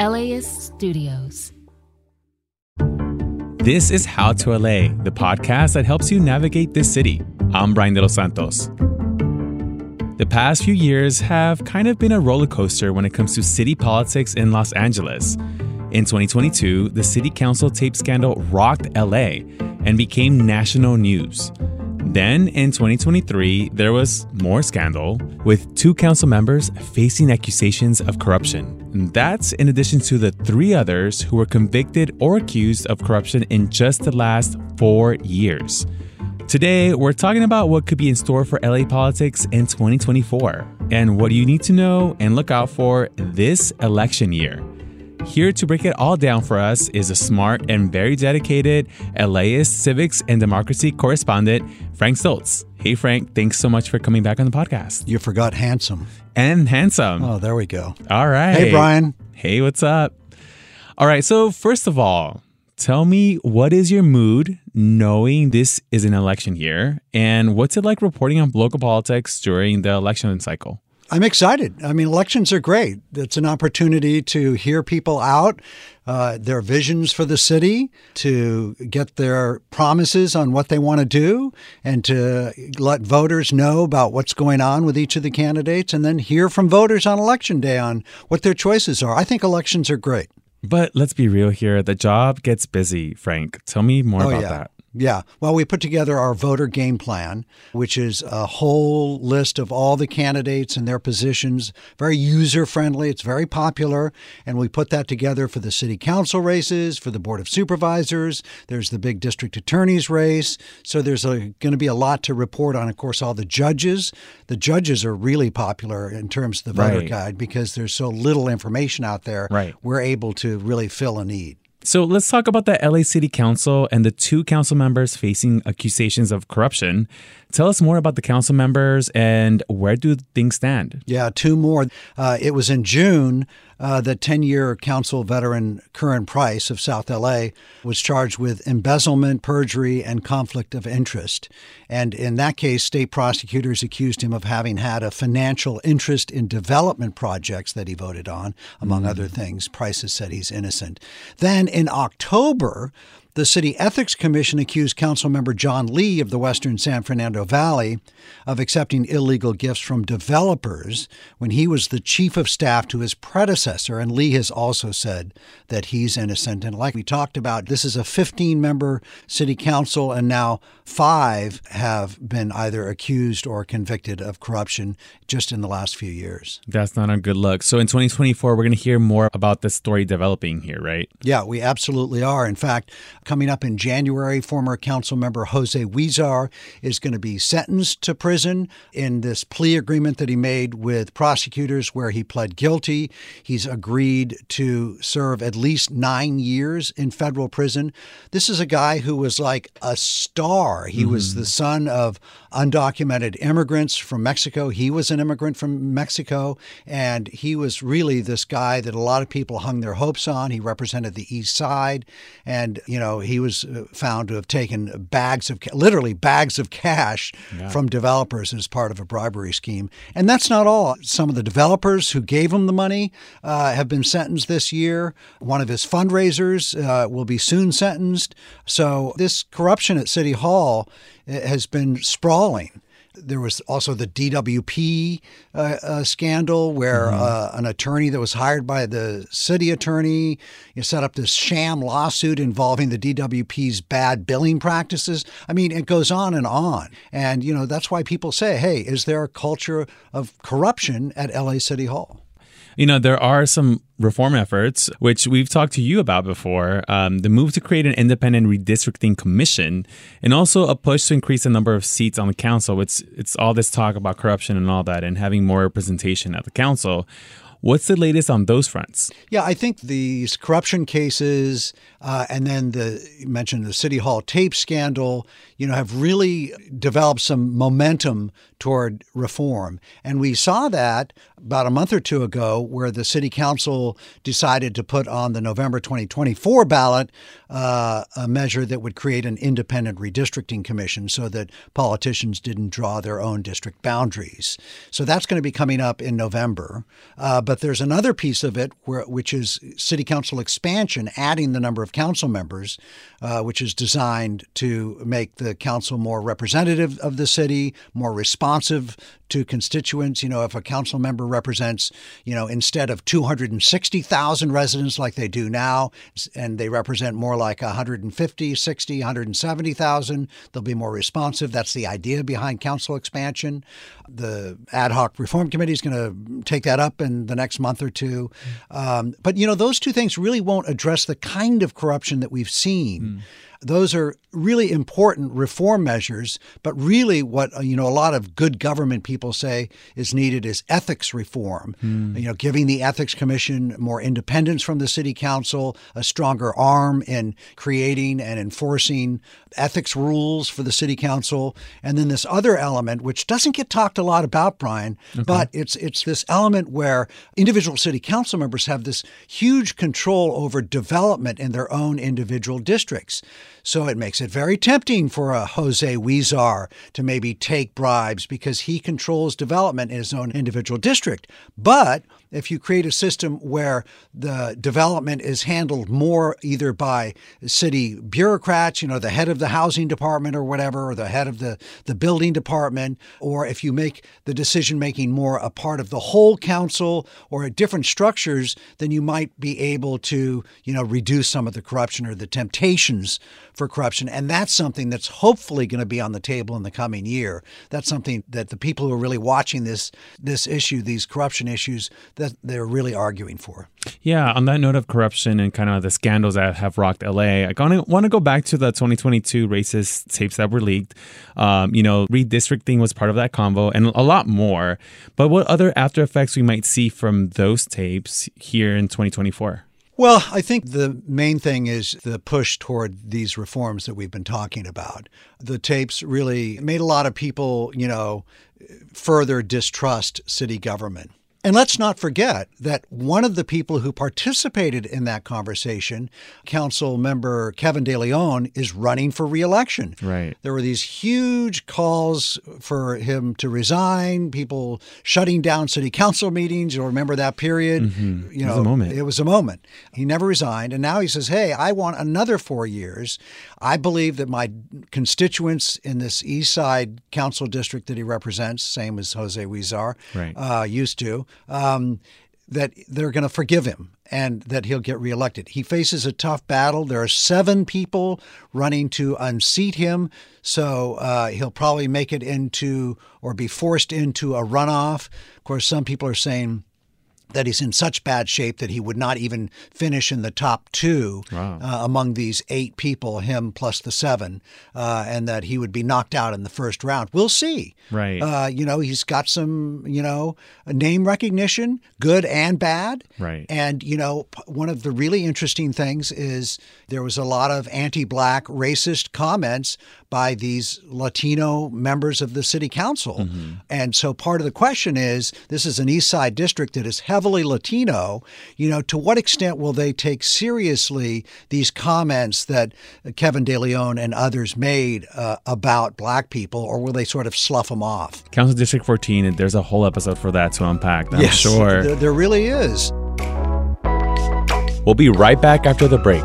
LAist Studios. This is How to LA, the podcast that helps you navigate this city. I'm Brian De Los Santos. The past few years have kind of been a roller coaster when it comes to city politics in Los Angeles. In 2022, the city council tape scandal rocked LA and became national news. Then in 2023, there was more scandal, with two council members facing accusations of corruption. That's in addition to the three others who were convicted or accused of corruption in just the last four years. Today, we're talking about what could be in store for LA politics in 2024 and what you need to know and look out for this election year. Here to break it all down for us is a smart and very dedicated LAist civics and democracy correspondent, Frank Stoltze. Hey, Frank, thanks so much for coming back on the podcast. You forgot handsome. And handsome. Oh, there we go. All right. Hey, Brian. Hey, what's up? All right. So, first of all, tell me what is your mood knowing this is an election year? And what's it like reporting on local politics during the election cycle? I'm excited. I mean, elections are great. It's an opportunity to hear people out, uh, their visions for the city, to get their promises on what they want to do, and to let voters know about what's going on with each of the candidates, and then hear from voters on election day on what their choices are. I think elections are great. But let's be real here. The job gets busy, Frank. Tell me more Oh, about yeah. that. Yeah. Well, we put together our voter game plan, which is a whole list of all the candidates and their positions, very user friendly. It's very popular. And we put that together for the city council races, for the board of supervisors. There's the big district attorney's race. So there's going to be a lot to report on. Of course, all the judges. The judges are really popular in terms of the voter Right. guide because there's so little information out there. Right. We're able to really fill a need. So let's talk about the LA City Council and the two council members facing accusations of corruption. Tell us more about the council members and where do things stand? Yeah, two more. Uh, it was in June uh, that 10 year council veteran Curran Price of South LA was charged with embezzlement, perjury, and conflict of interest. And in that case, state prosecutors accused him of having had a financial interest in development projects that he voted on, among other things. Price has said he's innocent. Then in October, the City Ethics Commission accused Councilmember John Lee of the Western San Fernando Valley of accepting illegal gifts from developers when he was the chief of staff to his predecessor. And Lee has also said that he's innocent. And like we talked about, this is a 15 member city council, and now five have been either accused or convicted of corruption just in the last few years. That's not a good look. So in 2024, we're going to hear more about this story developing here, right? Yeah, we absolutely are. In fact, coming up in January, former council member Jose Huizar is going to be sentenced to prison in this plea agreement that he made with prosecutors where he pled guilty. He's agreed to serve at least nine years in federal prison. This is a guy who was like a star. He was mm-hmm. the son of undocumented immigrants from Mexico. He was an immigrant from Mexico, and he was really this guy that a lot of people hung their hopes on. He represented the East Side, and you know he was uh, found to have taken bags of literally bags of cash from developers as part of a bribery scheme. And that's not all. Some of the developers who gave him the money uh, have been sentenced this year. One of his fundraisers uh, will be soon sentenced. So this corruption at City Hall uh, has been sprawling. There was also the DWP uh, uh, scandal, where uh, an attorney that was hired by the city attorney you set up this sham lawsuit involving the DWP's bad billing practices. I mean, it goes on and on. And, you know, that's why people say, hey, is there a culture of corruption at LA City Hall? You know, there are some reform efforts, which we've talked to you about before. Um, the move to create an independent redistricting commission, and also a push to increase the number of seats on the council. It's it's all this talk about corruption and all that, and having more representation at the council. What's the latest on those fronts? Yeah, I think these corruption cases uh, and then the you mentioned the City Hall tape scandal, you know, have really developed some momentum toward reform. And we saw that about a month or two ago, where the City Council decided to put on the November 2024 ballot uh, a measure that would create an independent redistricting commission so that politicians didn't draw their own district boundaries. So that's going to be coming up in November. Uh, but there's another piece of it where, which is City Council expansion, adding the number of council members, uh, which is designed to make the council more representative of the city, more responsive to constituents. You know, if a council member represents, you know, instead of 260,000 residents like they do now, and they represent more like 150, 60, 170,000, they'll be more responsive. That's the idea behind council expansion. The ad hoc reform committee is going to take that up in the next month or two. Um, but, you know, those two things really won't address the kind of corruption that we've seen. Mm. Those are really important reform measures, but really what you know a lot of good government people say is needed is ethics reform. Hmm. You know, giving the ethics commission more independence from the city council, a stronger arm in creating and enforcing ethics rules for the city council, and then this other element which doesn't get talked a lot about, Brian, okay. but it's it's this element where individual city council members have this huge control over development in their own individual districts. So it makes it very tempting for a Jose Huizar to maybe take bribes because he controls development in his own individual district. But if you create a system where the development is handled more either by city bureaucrats, you know, the head of the housing department or whatever, or the head of the, the building department, or if you make the decision making more a part of the whole council or at different structures, then you might be able to, you know, reduce some of the corruption or the temptations for corruption. And that's something that's hopefully going to be on the table in the coming year. That's something that the people who are really watching this this issue, these corruption issues, that they're really arguing for. Yeah, on that note of corruption and kind of the scandals that have rocked LA, I want to go back to the 2022 racist tapes that were leaked. Um, you know, redistricting was part of that convo and a lot more. But what other after effects we might see from those tapes here in 2024? Well, I think the main thing is the push toward these reforms that we've been talking about. The tapes really made a lot of people, you know, further distrust city government. And let's not forget that one of the people who participated in that conversation, Council Member Kevin De Leon, is running for reelection. Right. There were these huge calls for him to resign, people shutting down city council meetings. You'll remember that period. Mm-hmm. You know, it was a moment. It was a moment. He never resigned. And now he says, Hey, I want another four years. I believe that my constituents in this East Side Council district that he represents, same as Jose Huizar, right. uh, used to, um, that they're going to forgive him and that he'll get reelected. He faces a tough battle. There are seven people running to unseat him, so uh, he'll probably make it into or be forced into a runoff. Of course, some people are saying that he's in such bad shape that he would not even finish in the top two wow. uh, among these eight people, him plus the seven, uh, and that he would be knocked out in the first round. We'll see. Right. Uh, you know, he's got some, you know, name recognition, good and bad. Right. And, you know, one of the really interesting things is there was a lot of anti black racist comments by these Latino members of the city council. Mm-hmm. And so part of the question is this is an East Side district that is heavily Latino. You know, to what extent will they take seriously these comments that Kevin De Leon and others made uh, about black people, or will they sort of slough them off? Council District 14, there's a whole episode for that to unpack, I'm yes, sure. There, there really is. We'll be right back after the break.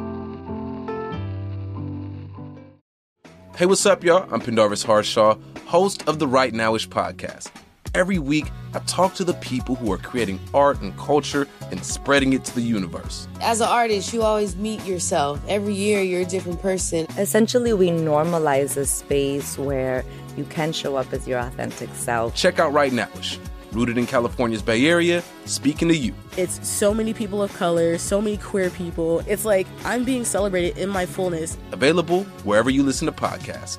Hey, what's up, y'all? I'm Pendarvis Harshaw, host of the Right Nowish podcast. Every week, I talk to the people who are creating art and culture and spreading it to the universe. As an artist, you always meet yourself. Every year, you're a different person. Essentially, we normalize a space where you can show up as your authentic self. Check out Right Nowish, rooted in California's Bay Area, speaking to you. It's so many people of color, so many queer people. It's like I'm being celebrated in my fullness. Available wherever you listen to podcasts.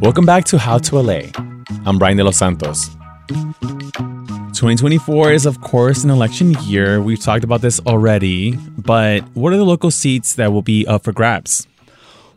Welcome back to How to LA. I'm Brian de los Santos. 2024 is, of course, an election year. We've talked about this already, but what are the local seats that will be up for grabs?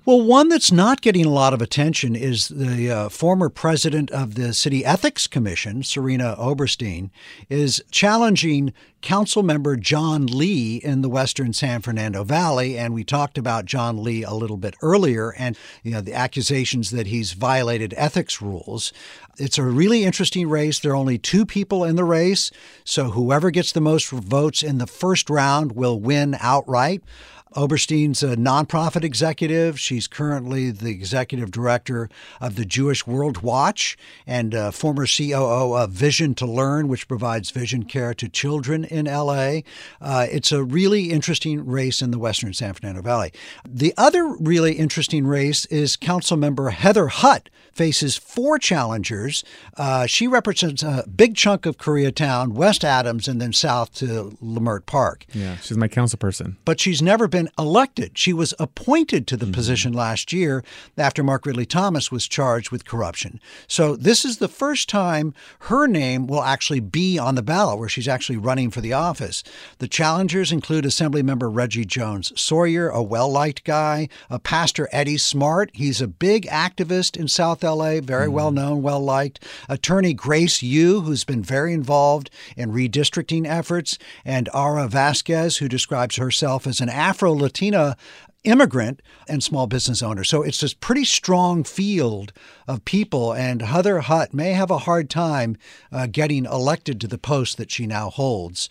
Well, one that's not getting a lot of attention is the uh, former president of the City Ethics Commission, Serena Oberstein, is challenging council member John Lee in the western San Fernando Valley. And we talked about John Lee a little bit earlier and you know the accusations that he's violated ethics rules. It's a really interesting race. There are only two people in the race, so whoever gets the most votes in the first round will win outright. Oberstein's a nonprofit executive. She's currently the executive director of the Jewish World Watch and former COO of Vision to Learn, which provides vision care to children in LA. Uh, it's a really interesting race in the Western San Fernando Valley. The other really interesting race is Council Member Heather Hutt faces four challengers. Uh, she represents a big chunk of Koreatown, West Adams, and then south to Leimert Park. Yeah, she's my council person. But she's never been elected. She was appointed to the mm-hmm. position last year after Mark Ridley Thomas was charged with corruption. So this is the first time her name will actually be on the ballot where she's actually running for the office. The challengers include Assemblymember Reggie Jones Sawyer, a well liked guy, a pastor Eddie Smart. He's a big activist in South LA, very mm-hmm. well known, well liked. Attorney Grace Yoo, who's been very involved in redistricting efforts, and Aura Vasquez, who describes herself as an Afro Latina immigrant and small business owner. So it's this pretty strong field of people, and Heather Hutt may have a hard time uh, getting elected to the post that she now holds.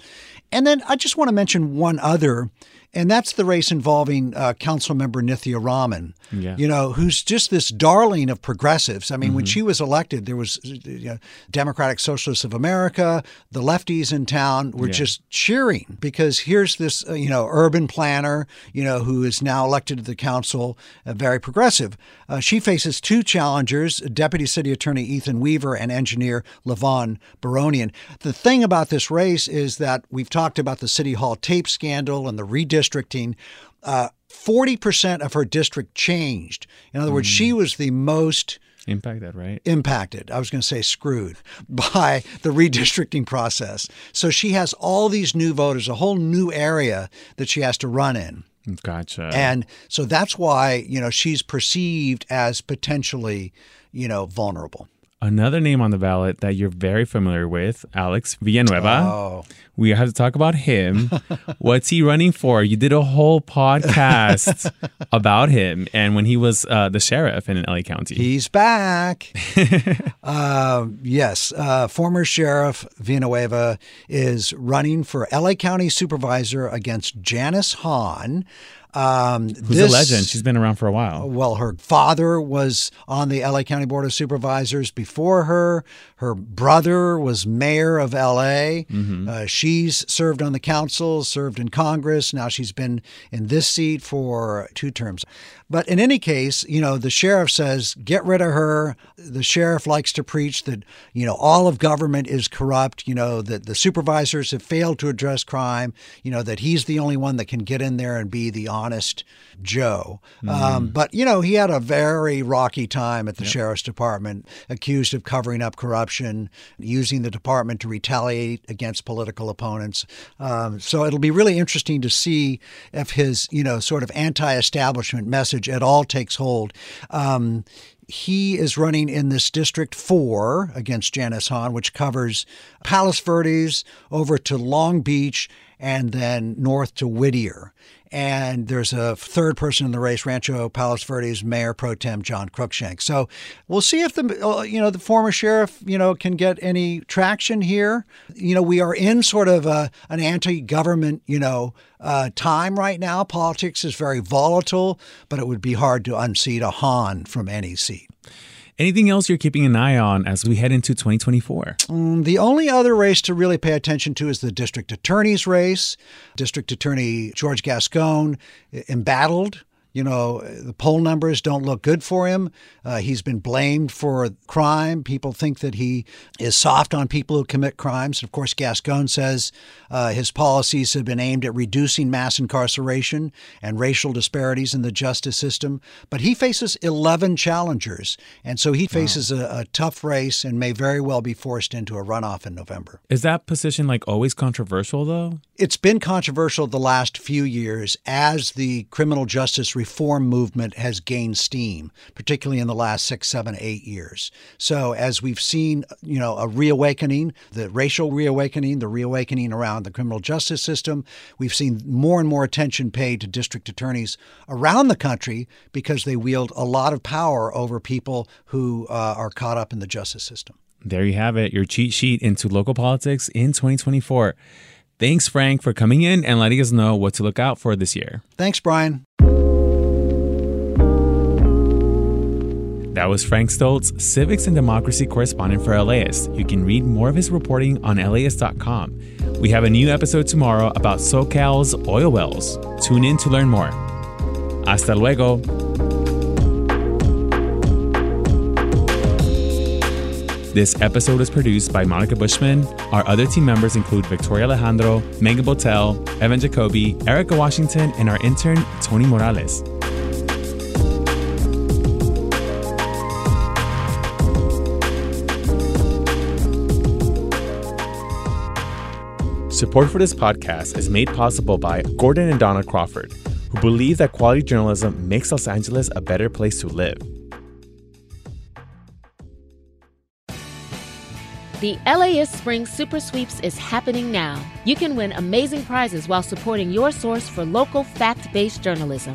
And then I just want to mention one other and that's the race involving uh, Council Member Nithya Raman, yeah. you know, who's just this darling of progressives. I mean, mm-hmm. when she was elected, there was you know, Democratic Socialists of America, the lefties in town were yeah. just cheering because here's this, uh, you know, urban planner, you know, who is now elected to the council, uh, very progressive. Uh, she faces two challengers, Deputy City Attorney Ethan Weaver and engineer Levon Baronian. The thing about this race is that we've talked about the City Hall tape scandal and the redistricting redistricting, uh, 40% of her district changed. In other words, mm. she was the most impacted, right? Impacted. I was going to say screwed by the redistricting process. So she has all these new voters, a whole new area that she has to run in. Gotcha. And so that's why, you know, she's perceived as potentially, you know, vulnerable. Another name on the ballot that you're very familiar with, Alex Villanueva. Oh. We have to talk about him. What's he running for? You did a whole podcast about him and when he was uh, the sheriff in LA County. He's back. uh, yes. Uh, former Sheriff Villanueva is running for LA County Supervisor against Janice Hahn. Um, Who's this, a legend? She's been around for a while. Well, her father was on the LA County Board of Supervisors before her. Her brother was mayor of LA. Mm-hmm. Uh, she's served on the council, served in Congress. Now she's been in this seat for two terms. But in any case, you know, the sheriff says, get rid of her. The sheriff likes to preach that, you know, all of government is corrupt, you know, that the supervisors have failed to address crime, you know, that he's the only one that can get in there and be the honest Joe. Mm. Um, but, you know, he had a very rocky time at the yep. sheriff's department, accused of covering up corruption, using the department to retaliate against political opponents. Um, so it'll be really interesting to see if his, you know, sort of anti establishment message at all takes hold. Um, he is running in this District 4 against Janice Hahn, which covers Palos Verdes over to Long Beach and then north to Whittier. And there's a third person in the race, Rancho Palos Verdes Mayor Pro Tem John Cruikshank. So we'll see if the uh, you know the former sheriff you know can get any traction here. You know we are in sort of a, an anti-government you know uh, time right now. Politics is very volatile, but it would be hard to unseat a Hahn from any seat. Anything else you're keeping an eye on as we head into 2024? Mm, the only other race to really pay attention to is the district attorney's race. District Attorney George Gascon embattled you know, the poll numbers don't look good for him. Uh, he's been blamed for crime. People think that he is soft on people who commit crimes. Of course, Gascon says uh, his policies have been aimed at reducing mass incarceration and racial disparities in the justice system. But he faces 11 challengers. And so he faces wow. a, a tough race and may very well be forced into a runoff in November. Is that position like always controversial, though? It's been controversial the last few years as the criminal justice reform movement has gained steam, particularly in the last six, seven, eight years. So as we've seen, you know, a reawakening, the racial reawakening, the reawakening around the criminal justice system, we've seen more and more attention paid to district attorneys around the country because they wield a lot of power over people who uh, are caught up in the justice system. There you have it, your cheat sheet into local politics in 2024. Thanks, Frank, for coming in and letting us know what to look out for this year. Thanks, Brian. That was Frank Stoltze, Civics and Democracy correspondent for LAist. You can read more of his reporting on LAist.com. We have a new episode tomorrow about SoCal's oil wells. Tune in to learn more. Hasta luego. This episode is produced by Monica Bushman. Our other team members include Victoria Alejandro, Megan Botel, Evan Jacoby, Erica Washington, and our intern, Tony Morales. Support for this podcast is made possible by Gordon and Donna Crawford, who believe that quality journalism makes Los Angeles a better place to live. The LAist Spring Super Sweeps is happening now. You can win amazing prizes while supporting your source for local fact based journalism.